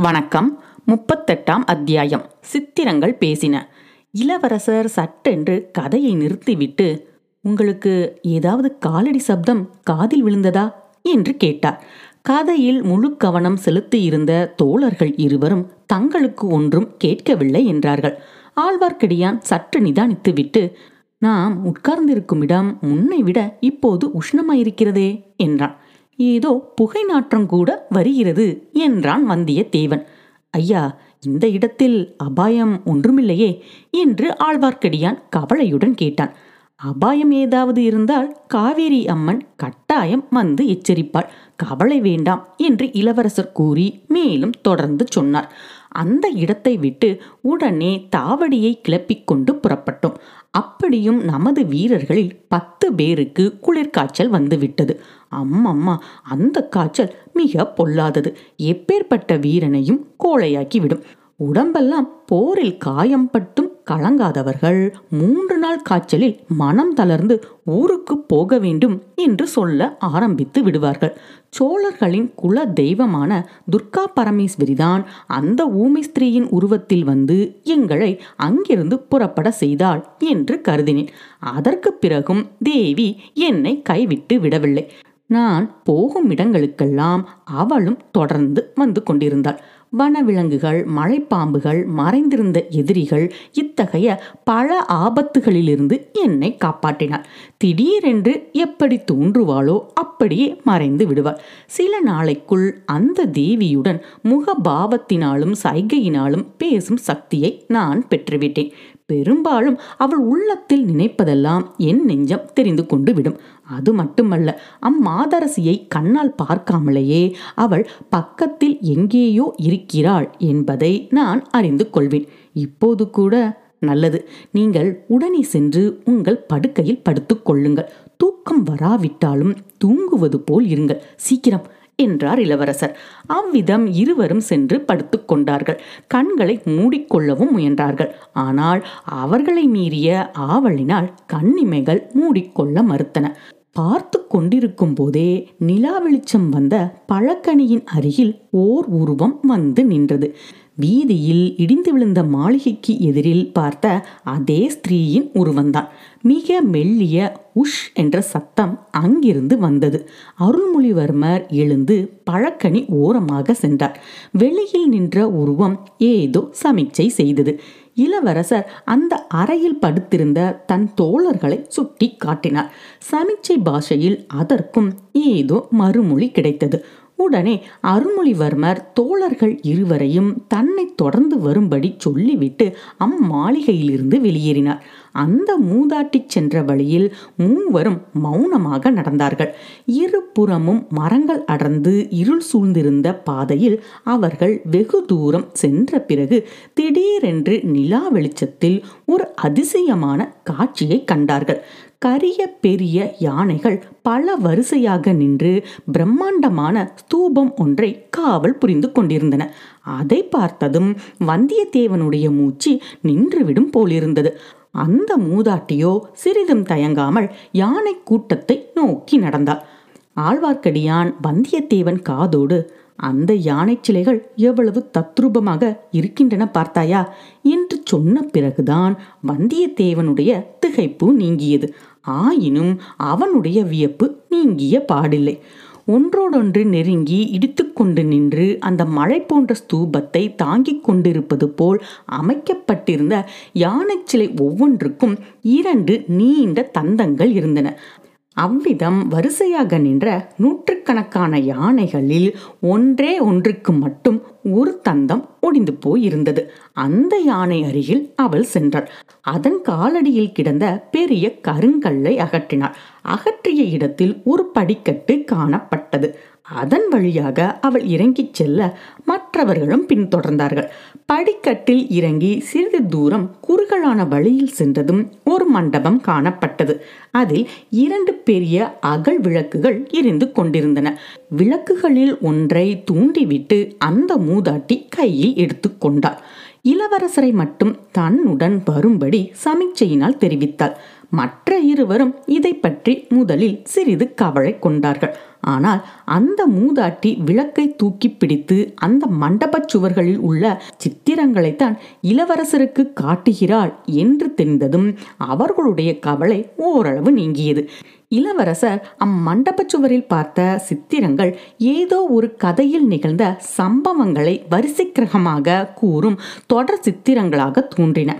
வணக்கம். முப்பத்தெட்டாம் அத்தியாயம். சித்திரங்கள் பேசின. இளவரசர் சட்டென்று கதையை நிறுத்திவிட்டு உங்களுக்கு ஏதாவது காலடி சப்தம் காதில் விழுந்ததா? என்று கேட்டார். கதையில் முழு கவனம் செலுத்தியிருந்த தோழர்கள் இருவரும் தங்களுக்கு ஒன்றும் கேட்கவில்லை என்றார்கள். ஆழ்வார்க்கடியான் சற்று நிதானித்துவிட்டு நாம் உட்கார்ந்திருக்கும் இடம் முன்னை விட இப்போது உஷ்ணமாயிருக்கிறதே என்றான். ஏதோ புகை நாற்றம் கூட வருகிறது என்றான் வந்தியத்தேவன். ஐயா இந்த இடத்தில் அபாயம் ஒன்றுமில்லையே என்று ஆழ்வார்க்கடியான் கவலையுடன் கேட்டான். அபாயம் ஏதாவது இருந்தால் காவேரி அம்மன் கட்டாயம் வந்து எச்சரிப்பாள் கவலை வேண்டாம் என்று இளவரசர் கூறி மேலும் தொடர்ந்து சொன்னார். அந்த இடத்தை விட்டு உடனே தாவடியை கிளப்பிக்கொண்டு புறப்பட்டோம். அப்படியும் நமது வீரர்களில் பத்து பேருக்கு குளிர்காய்ச்சல் வந்துவிட்டது. அம்மம்மா அந்த காய்ச்சல் மிக பொல்லாதது. எப்பேற்பட்ட வீரனையும் கோழையாக்கிவிடும். உடம்பெல்லாம் போரில் காயம் பட்டும் கலங்காதவர்கள் மூன்று நாள் காய்ச்சலில் மனம் தளர்ந்து ஊருக்கு போக வேண்டும் என்று சொல்ல ஆரம்பித்து விடுவார்கள். சோழர்களின் குல தெய்வமான துர்கா பரமேஸ்வரிதான் அந்த ஊமை ஸ்திரீயின் உருவத்தில் வந்து எங்களை அங்கிருந்து புறப்பட செய்தாள் என்று கருதினேன். அதற்கு பிறகும் தேவி என்னை கைவிட்டு விடவில்லை. நான் போகும் இடங்களுக்கெல்லாம் அவளும் தொடர்ந்து வந்து கொண்டிருந்தாள். வனவிலங்குகள் மலைப்பாம்புகள் மறைந்திருந்த எதிரிகள் இத்தகைய பல ஆபத்துகளிலிருந்து என்னை காப்பாற்றினாள் திடீரென்று எப்படி தோன்றுவாளோ அப்படியே மறைந்து விடுவாள் சில நாளைக்குள் அந்த தேவியுடன் முகபாவத்தினாலும் சைகையினாலும் பேசும் சக்தியை நான் பெற்றுவிட்டேன். பெரும்பாலும் அவள் உள்ளத்தில் நினைப்பதெல்லாம் என் நெஞ்சம் தெரிந்து கொண்டு விடும் அது மட்டுமல்ல அம்மாதரசியை கண்ணால் பார்க்காமலேயே அவள் பக்கத்தில் எங்கேயோ இருக்கிறாள் என்பதை நான் அறிந்து கொள்வேன். இப்போது கூட நல்லது. நீங்கள் உடனே சென்று உங்கள் படுக்கையில் படுத்துக்கொள்ளுங்கள் தூக்கம் வராவிட்டாலும் தூங்குவது போல் இருங்கள். சீக்கிரம். என்றார் இளவரசர். அவ்விதம் இருவரும் சென்று படுத்துக்கொண்டார்கள் கண்களை மூடிக்கொள்ளவும் முயன்றார்கள். ஆனால் அவர்களை மீறிய ஆவலினால் கண்ணிமைகள் மூடிக்கொள்ள மறுத்தன. பார்த்து கொண்டிருக்கும் போதே நிலா வெளிச்சம் வந்த பழக்கணியின் அருகில் ஓர் உருவம் வந்து நின்றது. வீதியில் இடிந்து விழுந்த மாளிகைக்கு எதிரில் பார்த்த அதே ஸ்திரீயின் உருவந்தான் மிக மெல்லிய உஷ் என்ற சத்தம் அங்கிருந்து வந்தது. அருள்மொழிவர்மர் எழுந்து பழக்கணி ஓரமாக சென்றார். வெளியில் நின்ற உருவம் ஏதோ சமிச்சை செய்தது. இளவரசர் அந்த அறையில் படுத்திருந்த தன் தோழர்களை சுட்டி காட்டினார். சமிச்சை பாஷையில் அதற்கும் ஏதோ மறுமொழி கிடைத்தது. உடனே அருள்மொழிவர்மர் தோழர்கள் இருவரையும் தன்னை தொடர்ந்து வரும்படி சொல்லிவிட்டு அம்மாளிகையிலிருந்து வெளியேறினார். அந்த மூதாட்டி சென்ற வழியில் மூவரும் மௌனமாக நடந்தார்கள். இருபுறமும் மரங்கள் அடர்ந்து இருள் சூழ்ந்திருந்த பாதையில் அவர்கள் வெகு தூரம் சென்ற பிறகு திடீரென்று நிலா வெளிச்சத்தில் ஒரு அதிசயமான காட்சியை கண்டார்கள். கரிய பெரிய யானைகள் பல வரிசையாக நின்று பிரம்மாண்டமான ஸ்தூபம் ஒன்றை காவல் புரிந்து கொண்டிருந்தன. அதை பார்த்ததும் வந்தியத்தேவனுடைய மூச்சு நின்றுவிடும் போலிருந்தது. அந்த மூதாட்டியோ சிறிதும் தயங்காமல் யானை கூட்டத்தை நோக்கி நடந்தாள். ஆழ்வார்க்கடியான் வந்தியத்தேவன் காதோடு அந்த யானை சிலைகள் எவ்வளவு தத்ரூபமாக இருக்கின்றன பார்த்தாயா? என்று சொன்ன பிறகுதான் வந்தியத்தேவனுடைய திகைப்பு நீங்கியது. ஆயினும் அவனுடைய வியப்பு நீங்கிய பாடில்லை. ஒன்றோடொன்று நெருங்கி இடித்துக்கொண்டு நின்று அந்த மழை போன்ற ஸ்தூபத்தை தாங்கிக் கொண்டிருப்பது போல் அமைக்கப்பட்டிருந்த யானை சிலை ஒவ்வொன்றுக்கும் இரண்டு நீண்ட தந்தங்கள் இருந்தன. அவ்விதம் வரிசையாக நின்ற நூற்றுக்கணக்கான யானைகளில் ஒன்றே ஒன்றுக்கு மட்டும் ஒரு தந்தம் ஒடிந்து போயிருந்தது. அந்த யானை அருகில் அவள் சென்றாள். அதன் காலடியில் கிடந்த பெரிய கருங்கல்லை அகற்றினாள். அகற்றிய இடத்தில் ஒரு படிக்கட்டு காணப்பட்டது. அதன் வழியாக அவள் இறங்கிச் செல்ல மற்றவர்களும் பின்தொடர்ந்தார்கள். படிக்கட்டில் இறங்கி சிறிது தூரம் குறுகலான வழியில் சென்றதும் ஒரு மண்டபம் காணப்பட்டது. அதில் இரண்டு பெரிய அகல் விளக்குகள் எரிந்து கொண்டிருந்தன. விளக்குகளில் ஒன்றை தூண்டிவிட்டு அந்த மூதாட்டி கையில் எடுத்துக்கொண்டாள் இளவரசரை மட்டும் தன்னுடன் வரும்படி சமிச்சையினால் தெரிவித்தாள். மற்ற இருவரும் இதை பற்றி முதலில் சிறிது கவலை கொண்டார்கள். ஆனால் அந்த மூதாட்டி விளக்கை தூக்கி பிடித்து அந்த மண்டபச் சுவர்களில் உள்ள சித்திரங்களைத்தான் இளவரசருக்கு காட்டுகிறாள் என்று தெரிந்ததும் அவர்களுடைய கவலை ஓரளவு நீங்கியது. இளவரசர் அம்மண்டபச் சுவரில் பார்த்த சித்திரங்கள் ஏதோ ஒரு கதையில் நிகழ்ந்த சம்பவங்களை வரிசைக்கிரகமாக கூறும் தொடர் சித்திரங்களாக தோன்றின.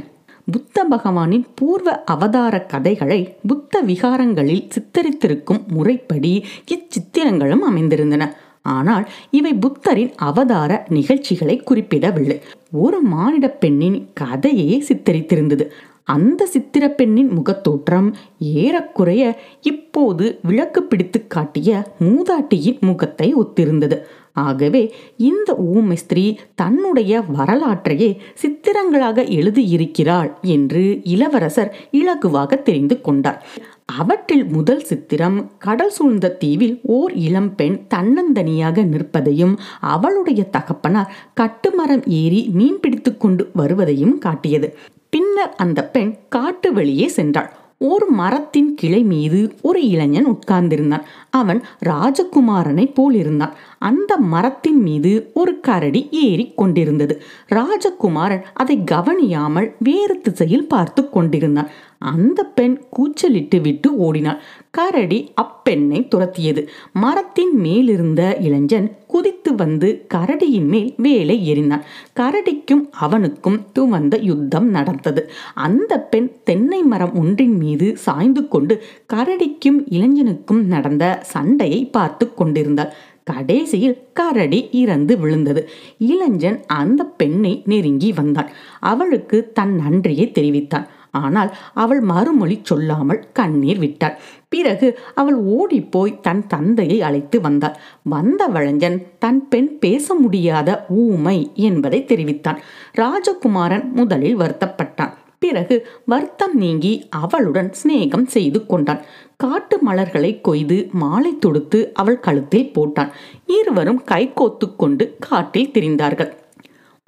புத்த பகவானின் பூர்வ அவதார கதைகளை புத்த விகாரங்களில் சித்தரித்திருக்கும் முறைப்படி இச்சித்திரங்களும் அமைந்திருந்தன. ஆனால் இவை புத்தரின் அவதார நிகழ்ச்சிகளை குறிப்பிடவில்லை. ஒரு மானிட பெண்ணின் கதையே சித்தரித்திருந்தது. அந்த சித்திர பெண்ணின் முகத்தோற்றம் ஏறக்குறைய இப்போது விளக்கு பிடித்து காட்டிய மூதாட்டியின் முகத்தை ஒத்திருந்தது. ஆகவே இந்த ஊமை ஸ்திரீ தன்னுடைய வரலாற்றையே சித்திரங்களாக எழுதியிருக்கிறாள் என்று இளவரசர் இலகுவாக தெரிந்து கொண்டார். அவற்றில் முதல் சித்திரம் கடல் சூழ்ந்த தீவில் ஓர் இளம்பெண் தன்னந்தனியாக நிற்பதையும் அவளுடைய தகப்பனார் கட்டுமரம் ஏறி மீன் பிடித்து கொண்டு வருவதையும் காட்டியது. பின்னர் அந்த பெண் காட்டு வெளியே சென்றாள். ஒரு மரத்தின் கிளை மீது ஒரு இளைஞன் உட்கார்ந்திருந்தான். அவன் ராஜகுமாரனை போலிருந்தான் அந்த மரத்தின் மீது ஒரு கரடி ஏறி கொண்டிருந்தது. ராஜகுமாரன் அதை கவனியாமல் வேறு திசையில் பார்த்து கொண்டிருந்தான். அந்த பெண் கூச்சலிட்டு விட்டு ஓடினாள். கரடி அப்பெண்ணை துரத்தியது. மரத்தின் மேலிருந்த இளைஞன் குதித்து வந்து கரடியின் மேல் வேலை எறிந்தான். கரடிக்கும் அவனுக்கும் துவந்த யுத்தம் நடந்தது. அந்த பெண் தென்னை மரம் ஒன்றின் மீது சாய்ந்து கொண்டு கரடிக்கும் இளைஞனுக்கும் நடந்த சண்டையை பார்த்து கொண்டிருந்தாள். கடைசியில் கரடி இறந்து விழுந்தது. இளைஞன் அந்த பெண்ணை நெருங்கி வந்தான். அவளுக்கு தன் நன்றியை தெரிவித்தான். ஆனால் அவள் மறுமொழி சொல்லாமல் கண்ணீர் விட்டாள். பிறகு அவள் ஓடிப்போய் தன் தந்தையை அழைத்து வந்தாள். வந்த வழஞ்சன் தன் பெண் பேச முடியாத ஊமை என்பதை தெரிவித்தான். ராஜகுமாரன் முதலில் வருத்தப்பட்டான். பிறகு வருத்தம் நீங்கி அவளுடன் சிநேகம் செய்து கொண்டான். காட்டு மலர்களை கொய்து மாலை தொடுத்து அவள் கழுத்தில் போட்டான். இருவரும் கைகோத்து கொண்டு காட்டில் திரிந்தார்கள்.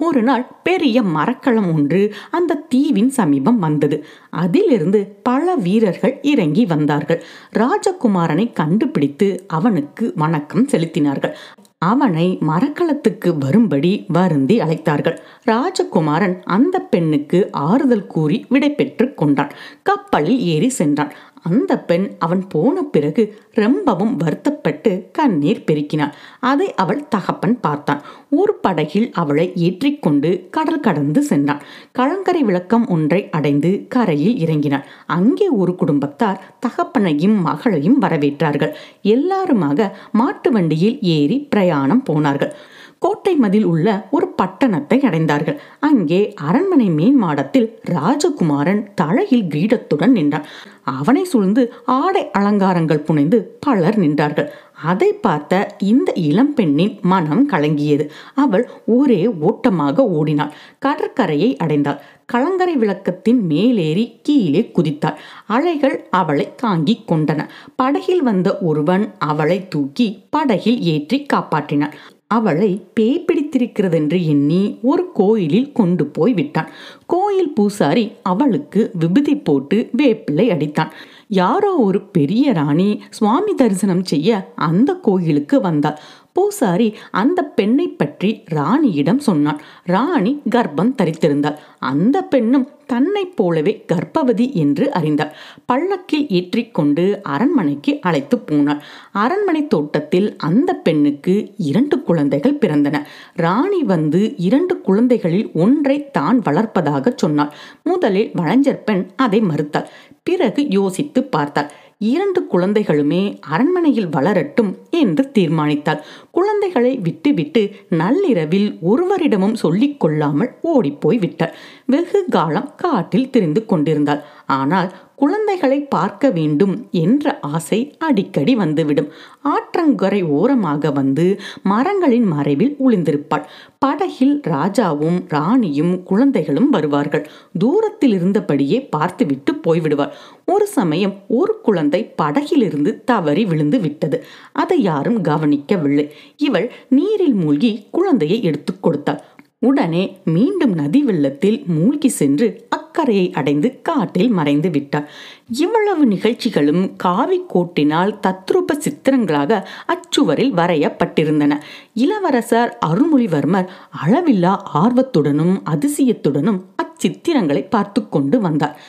ஒரு நாள் பெரிய மரக்களம் ஒன்று அந்த தீவின் சமீபம் வந்தது. அதிலிருந்து பல வீரர்கள் இறங்கி வந்தார்கள். ராஜகுமாரனை கண்டுபிடித்து அவனுக்கு வணக்கம் செலுத்தினார்கள். அவனை மரக்களத்துக்கு வரும்படி வருந்தி அழைத்தார்கள். ராஜகுமாரன் அந்த பெண்ணுக்கு ஆறுதல் கூறி விடை பெற்று கொண்டான். கப்பலில் ஏறி சென்றான். அந்த பெண் அவன் போன பிறகு ரொம்பவும் வருத்தப்பட்டு கண்ணீர் பெருக்கினாள். அதை அவள் தகப்பன் பார்த்தான். ஒரு படகில் அவளை ஏற்றிக்கொண்டு கடல் கடந்து சென்றான். கழங்கரை விளக்கம் ஒன்றை அடைந்து கரையில் இறங்கினான் அங்கே ஒரு குடும்பத்தார் தகப்பனையும் மகளையும் வரவேற்றார்கள். எல்லாருமாக மாட்டு வண்டியில் ஏறி பிரயாணம் போனார்கள். கோட்டை மதில் உள்ள ஒரு பட்டணத்தை அடைந்தார்கள். அங்கே அரண்மனை மேன் மாடத்தில் ராஜகுமாரன் தலையில் கிரீடத்துடன் நின்றான். அவனை சூழ்ந்து ஆடை அலங்காரங்கள் புனைந்து பலர் நின்றார்கள். அதை பார்த்த இந்த இளம்பெண்ணின் மனம் கலங்கியது. அவள் ஒரே ஓட்டமாக ஓடினாள். கடற்கரையை அடைந்தாள். கலங்கரை விளக்கத்தின் மேலேறி கீழே குதித்தாள். அலைகள் அவளை தாங்கிக் கொண்டன. படகில் வந்த ஒருவன் அவளை தூக்கி படகில் ஏற்றி காப்பாற்றினான். அவளை பேய் பிடித்திருக்கிறதென்று எண்ணி ஒரு கோயிலில் கொண்டு போய் விட்டான். கோயில் பூசாரி அவளுக்கு விபதி போட்டு வேப்பிள்ளை அடித்தான். யாரோ ஒரு பெரிய ராணி சுவாமி தரிசனம் செய்ய அந்த கோயிலுக்கு வந்தாள். பூசாரி அந்த பெண்ணை பற்றி ராணியிடம் சொன்னான். ராணி கர்ப்பம் தரித்திருந்தாள். அந்த பெண்ணும் தன்னைப் போலவே கர்ப்பவதி என்று அறிந்தாள். பல்லக்கில் ஏற்றிக்கொண்டு அரண்மனைக்கு அழைத்து போனாள். அரண்மனை தோட்டத்தில் அந்த பெண்ணுக்கு இரண்டு குழந்தைகள் பிறந்தன. ராணி வந்து இரண்டு குழந்தைகளில் ஒன்றை தான் வளர்ப்பதாக சொன்னாள். முதலில் வளஞ்சர் பெண் அதை மறுத்தாள். பிறகு யோசித்து பார்த்தாள். இரண்டு குழந்தைகளுமே அரண்மனையில் வளரட்டும் என்று தீர்மானித்தாள். குழந்தைகளை விட்டுவிட்டு நள்ளிரவில் ஒருவரிடமும் சொல்லிக் கொள்ளாமல் ஓடிப்போய் விட்டாள் வெகு காலம் காட்டில் திரிந்து கொண்டிருந்தாள். ஆனால் குழந்தைகளை பார்க்க வேண்டும் என்ற ஆசை அடிக்கடி வந்துவிடும். ஆற்றங்கரை ஓரமாக வந்து மரங்களின் மறைவில் ஒளிந்திருப்பாள். படகில் ராஜாவும் ராணியும் குழந்தைகளும் வருவார்கள். தூரத்தில் இருந்தபடியே பார்த்துவிட்டு போய்விடுவாள். ஒரு சமயம் ஒரு குழந்தை படகிலிருந்து தவறி விழுந்து விட்டது. அதை யாரும் கவனிக்கவில்லை. இவள் நீரில் மூழ்கி குழந்தையை எடுத்துக் கொடுத்தாள். உடனே மீண்டும் நதி வெள்ளத்தில் மூழ்கி சென்று அக்கரையை அடைந்து காட்டில் மறைந்து விட்டார் இவ்வளவு நிகழ்ச்சிகளும் காவி கோட்டினால் தத்ரூப சித்திரங்களாக அச்சுவரில் வரையப்பட்டிருந்தன. இளவரசர் அருள்மொழிவர்மர் அளவில்லா ஆர்வத்துடனும் அதிசயத்துடனும் அச்சித்திரங்களை பார்த்து கொண்டு வந்தார்.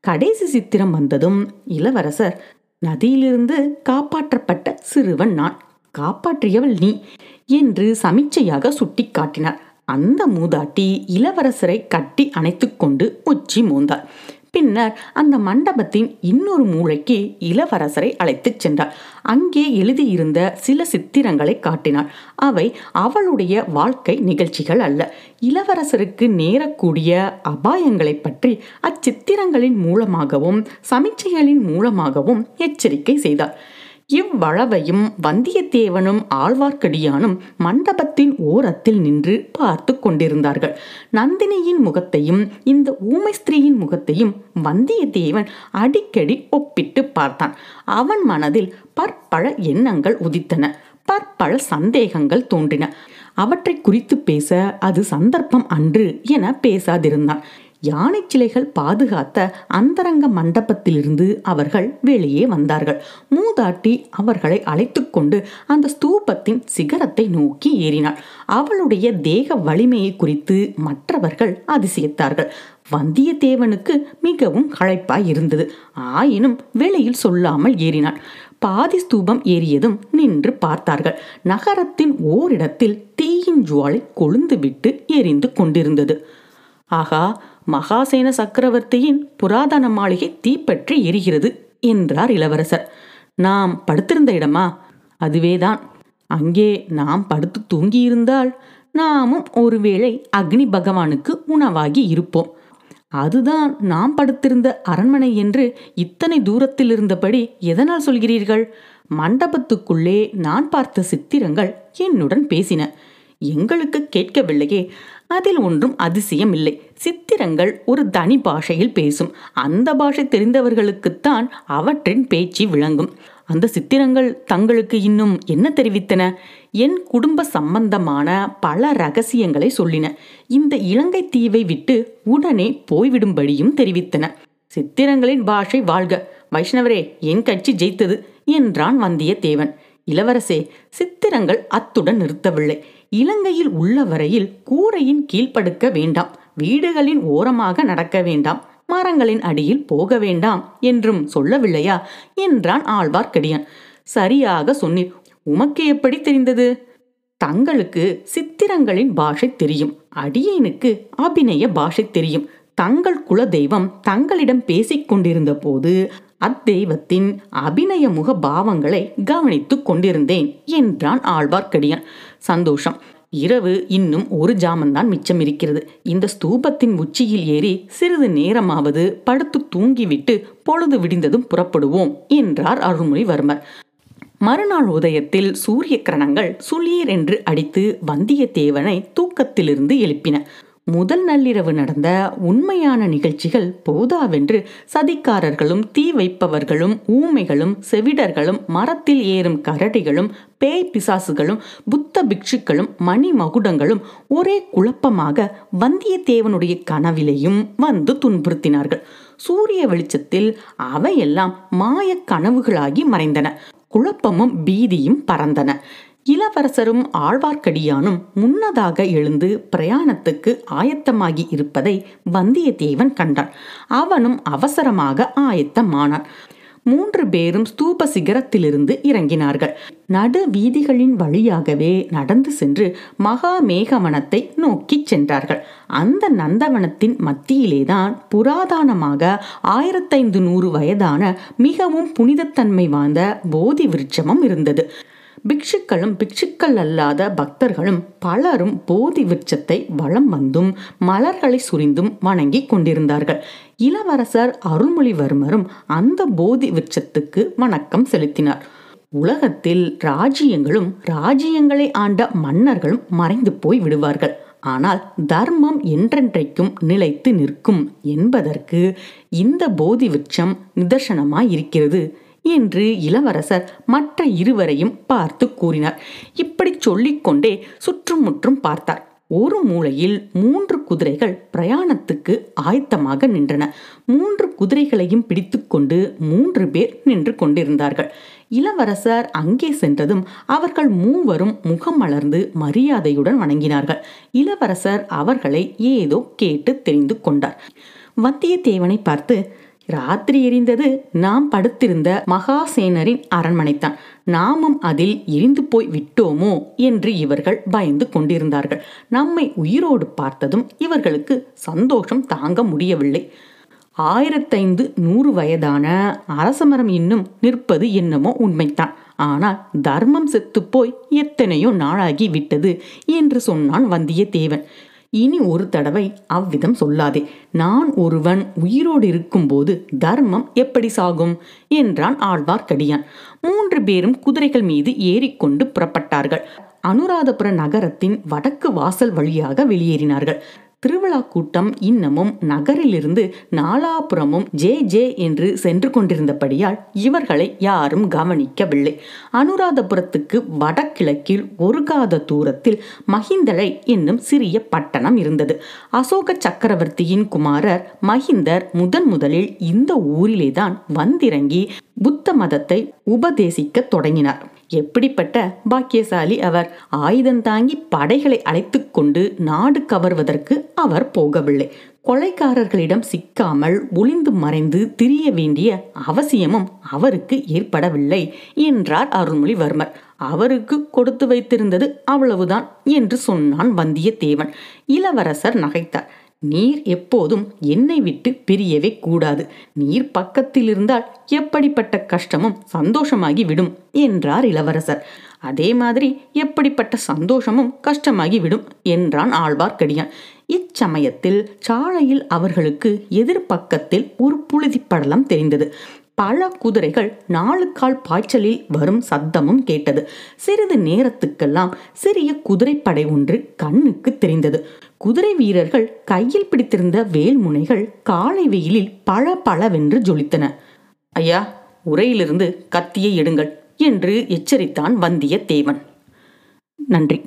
கடைசி சித்திரம் வந்ததும் இளவரசர் நதியிலிருந்து காப்பாற்றப்பட்ட சிறுவன் நான். காப்பாற்றியவள் நீ என்று சமிச்சையாக சுட்டிக்காட்டினார் அந்த மூதாட்டி இளவரசரை கட்டி அணைத்துக்கொண்டு உச்சி மூந்தார் பின்னர் அந்த மண்டபத்தின் இன்னொரு மூளைக்கு இளவரசரை அழைத்துச் சென்றார் அங்கே எழுதியிருந்த சில சித்திரங்களை காட்டினார் அவை அவளுடைய வாழ்க்கை நிகழ்ச்சிகள் அல்ல. இளவரசருக்கு நேரக்கூடிய அபாயங்களை பற்றி அச்சித்திரங்களின் மூலமாகவும் சமிச்சைகளின் மூலமாகவும் எச்சரிக்கை செய்தார் இவ்வளவையும் வந்தியத்தேவனும் ஆழ்வார்க்கடியானும் மண்டபத்தின் ஓரத்தில் நின்று பார்த்து கொண்டிருந்தார்கள். நந்தினியின் முகத்தையும் இந்த ஊமை ஸ்திரீயின் முகத்தையும் வந்தியத்தேவன் அடிக்கடி ஒப்பிட்டு பார்த்தான். அவன் மனதில் பற்பல எண்ணங்கள் உதித்தன. பற்பல சந்தேகங்கள் தோன்றின. அவற்றை குறித்து பேச அது சந்தர்ப்பம் அன்று என பேசாதிருந்தான். யானை சிலைகள் பாதுகாத்த அந்தரங்க மண்டபத்திலிருந்து அவர்கள் வெளியே வந்தார்கள். மூதாட்டி அவர்களை அழைத்து கொண்டு அந்த ஸ்தூபத்தின் சிகரத்தை நோக்கி ஏறினாள். அவளுடைய தேக வலிமையை குறித்து மற்றவர்கள் அதிசயித்தார்கள். வந்தியத்தேவனுக்கு மிகவும் களைப்பாய் இருந்தது. ஆயினும் வெளியில் சொல்லாமல் ஏறினான் பாதி ஸ்தூபம் ஏறியதும் நின்று பார்த்தார்கள். நகரத்தின் ஓரிடத்தில் தீயின் ஜுவாலை கொழுந்துவிட்டு எரிந்து கொண்டிருந்தது. ஆகா மகாசேன சக்கரவர்த்தியின் புராதன மாளிகை தீப்பற்றி எரிகிறது என்றார் இளவரசர். நாம் படுத்திருந்த இடமா? அதுவேதான். அங்கே நாம் படுத்து தூங்கியிருந்தால் நாமும் ஒருவேளை அக்னி பகவானுக்கு உணவாகி இருப்போம். அதுதான் நாம் படுத்திருந்த அரண்மனை என்று இத்தனை தூரத்தில் இருந்தபடி எதனால் சொல்கிறீர்கள்? மண்டபத்துக்குள்ளே நான் பார்த்த சித்திரங்கள் என்னுடன் பேசின. எங்களுக்கு கேட்கவில்லையே. அதில் ஒன்றும் அதிசயம் இல்லை சித்திரங்கள் ஒரு தனி பாஷையில் பேசும். அந்த பாஷை தெரிந்தவர்களுக்குத்தான் அவற்றின் பேச்சு விளங்கும். அந்த சித்திரங்கள் தங்களுக்கு இன்னும் என்ன தெரிவித்தன? என் குடும்ப சம்பந்தமான பல ரகசியங்களை சொல்லின. இந்த இலங்கை தீவை விட்டு உடனே போய்விடும்படியும் தெரிவித்தன. சித்திரங்களின் பாஷை வாழ்க. வைஷ்ணவரே என் கட்சி ஜெயித்தது என்றான் வந்தியத்தேவன். இளவரசே சித்திரங்கள் அத்துடன் நிறுத்தவில்லை. இலங்கையில் உள்ள வரையில் கூரையின் கீழ்ப்படுக்க வேண்டாம். வீடுகளின் ஓரமாக நடக்க வேண்டாம். மரங்களின் அடியில் போக வேண்டாம் என்றும் சொல்லவில்லையா? என்றான் ஆழ்வார்க்கடியான் சரியாக சொன்னீர். உமக்கு எப்படி தெரிந்தது? தங்களுக்கு சித்திரங்களின் பாஷை தெரியும். அடியேனுக்கு அபிநய பாஷை தெரியும். தங்கள் குல தெய்வம் தங்களிடம் பேசிக் கொண்டிருந்த போது அத்தெய்வத்தின் அபிநய முக பாவங்களை கவனித்துக் கொண்டிருந்தேன் என்றான் ஆழ்வார்க்கடியான். சந்தோஷம். இரவு இன்னும் ஒரு ஜாமந்தான் மிச்சம் இருக்கிறது. இந்த ஸ்தூபத்தின் உச்சியில் ஏறி சிறிது நேரமாவது படுத்து தூங்கிவிட்டு பொழுது விடிந்ததும் புறப்படுவோம் என்றார் அருள்மொழிவர்மர். மறுநாள் உதயத்தில் சூரிய கிரணங்கள் சுளீர் என்று அடித்து வந்தியத்தேவனை தூக்கத்திலிருந்து எழுப்பின. முதல் நள்ளிரவு நடந்த உண்மையான நிகழ்ச்சிகள் போதாவென்று சதிக்காரர்களும் தீ வைப்பவர்களும் ஊமைகளும் செவிடர்களும் மரத்தில் ஏறும் கரடிகளும் பேய் பிசாசுகளும் புத்த பிக்ஷுக்களும் மணி மகுடங்களும் ஒரே குழப்பமாக வந்தியத்தேவனுடைய கனவிலையும் வந்து துன்புறுத்தினார்கள். சூரிய வெளிச்சத்தில் அவையெல்லாம் மாயக் கனவுகளாகி மறைந்தன. குழப்பமும் பீதியும் பறந்தன. இளவரசரும் ஆழ்வார்க்கடியானும் முன்னதாக எழுந்து பிரயாணத்துக்கு ஆயத்தமாகி இருப்பதை வந்தியத்தேவன் கண்டான். அவனும் அவசரமாக ஆயத்தமானான். மூன்று பேரும் ஸ்தூப சிகரத்திலிருந்து இறங்கினார்கள். நடு வீதிகளின் வழியாகவே நடந்து சென்று மகா மேகவனத்தை நோக்கிச் சென்றார்கள். அந்த நந்தவனத்தின் மத்தியிலேதான் புராதானமாக ஆயிரத்தைந்து நூறு வயதான மிகவும் புனிதத்தன்மை வாய்ந்த போதி விருட்சமும் இருந்தது. பிக்ஷுக்களும் பிக்ஷுக்கள் அல்லாத பக்தர்களும் பலரும் போதி விருட்சத்தை வலம் வந்தும் மலர்களை சுரிந்தும் வணங்கி கொண்டிருந்தார்கள். இளவரசர் அருள்மொழிவர்மரும் அந்த போதி விருட்சத்துக்கு வணக்கம் செலுத்தினார். உலகத்தில் ராஜ்யங்களும் ராஜ்யங்களை ஆண்ட மன்னர்களும் மறைந்து போய் விடுவார்கள். ஆனால் தர்மம் என்றென்றைக்கும் நிலைத்து நிற்கும் என்பதற்கு இந்த போதி விருட்சம் நிதர்சனமாய் இருக்கிறது என்று இளவரசர் மற்ற இருவரையும் பார்த்து கூறினார். இப்படி சொல்லிக்கொண்டே சுற்றும் முற்றும் பார்த்தார். ஒரு மூலையில் மூன்று குதிரைகள் பிரயாணத்துக்கு ஆயத்தமாக நின்றன. மூன்று குதிரைகளையும் பிடித்துக்கொண்டு மூன்று பேர் நின்று கொண்டிருந்தார்கள். இளவரசர் அங்கே சென்றதும் அவர்கள் மூவரும் முகம் மலர்ந்து மரியாதையுடன் வணங்கினார்கள். இளவரசர் அவர்களை ஏதோ கேட்டு தெரிந்து கொண்டார். வந்தியத்தேவனை பார்த்து ராத்திரி எரிந்தது நாம் படுத்திருந்த மகாசேனரின் அரண்மனைத்தான். நாமும் அதில் எரிந்து போய் விட்டோமோ என்று இவர்கள் பயந்து கொண்டிருந்தார்கள். நம்மை உயிரோடு பார்த்ததும் இவர்களுக்கு சந்தோஷம் தாங்க முடியவில்லை. ஆயிரத்தைந்து நூறு வயதான அரசமரம் இன்னும் நிற்பது என்னமோ உண்மைத்தான் ஆனால் தர்மம் செத்துப்போய் எத்தனையோ நாளாகி விட்டது என்று சொன்னான் வந்தியத்தேவன். இனி ஒரு தடவை அவ்விதம் சொல்லாதே. நான் ஒருவன் உயிரோடு இருக்கும்போது தர்மம் எப்படி சாகும்? என்றான் ஆழ்வார்க்கடியான் மூன்று பேரும் குதிரைகள் மீது ஏறிக்கொண்டு புறப்பட்டார்கள். அனுராதபுர நகரத்தின் வடக்கு வாசல் வழியாக வெளியேறினார்கள். திருவிழா கூட்டம் இன்னமும் நகரிலிருந்து நாலாபுரமும் ஜே ஜே என்று சென்று கொண்டிருந்தபடியால் இவர்களை யாரும் கவனிக்கவில்லை. அனுராதபுரத்துக்கு வடகிழக்கில் ஒரு காத தூரத்தில் மஹிந்தரை என்னும் சிறிய பட்டணம் இருந்தது. அசோக சக்கரவர்த்தியின் குமாரர் மஹிந்தர் முதன் முதலில் இந்த ஊரிலேதான் வந்திறங்கி புத்த மதத்தை உபதேசிக்க தொடங்கினார். எப்படிப்பட்ட பாக்கியசாலி அவர்? ஆயுதம் தாங்கி படைகளை அழைத்து கொண்டு நாடு கவர்வதற்கு அவர் போகவில்லை. கொலைக்காரர்களிடம் சிக்காமல் ஒளிந்து மறைந்து திரிய வேண்டிய அவசியமும் அவருக்கு ஏற்படவில்லை என்றார் அருள்மொழிவர்மர். அவருக்கு கொடுத்து வைத்திருந்தது அவ்வளவுதான் என்று சொன்னான் வந்தியத்தேவன். இளவரசர் நகைத்தார். நீர் எப்போதும் என்னை விட்டு பிரியவே கூடாது. நீர் பக்கத்தில் இருந்தால் எப்படிப்பட்ட கஷ்டமும் சந்தோஷமாகி விடும் என்றார் இளவரசர். அதே மாதிரி எப்படிப்பட்ட சந்தோஷமும் கஷ்டமாகி விடும் என்றான் ஆழ்வார்க்கடியான். இச்சமயத்தில் சாலையில் அவர்களுக்கு எதிர்பக்கத்தில் ஒரு புழுதி படலம் தெரிந்தது. பல குதிரைகள் நாலு கால் பாய்ச்சலில் வரும் சத்தமும் கேட்டது. சிறிது நேரத்துக்கெல்லாம் சிறிய குதிரைப்படை ஒன்று கண்ணுக்கு தெரிந்தது. குதிரை வீரர்கள் கையில் பிடித்திருந்த வேல்முனைகள் காலை வெயிலில் பல பளவென்று ஜொலித்தன. ஐயா உரையிலிருந்து கத்தியை எடுங்கள் என்று எச்சரித்தான் வந்தியத்தேவன். நன்றி.